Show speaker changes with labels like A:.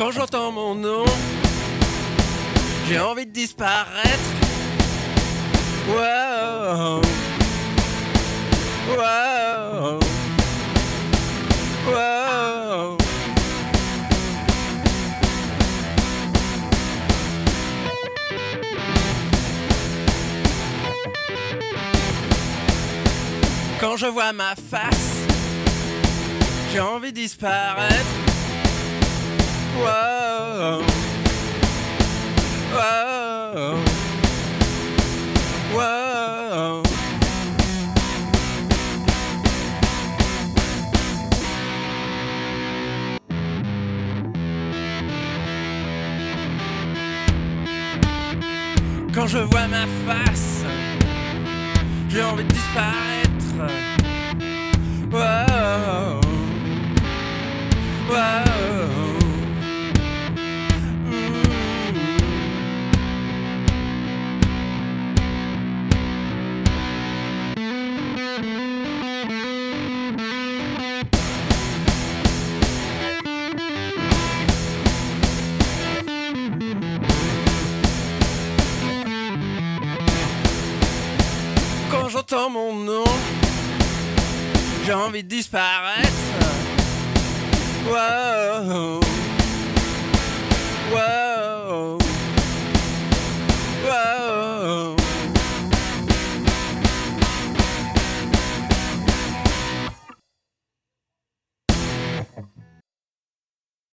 A: Quand j'entends mon nom, j'ai envie de disparaître. Wow. Wow. Wow. Quand je vois ma face, j'ai envie de disparaître. Quand je vois ma face, j'ai envie de disparaître. J'entends mon nom, j'ai envie de disparaître. Wow.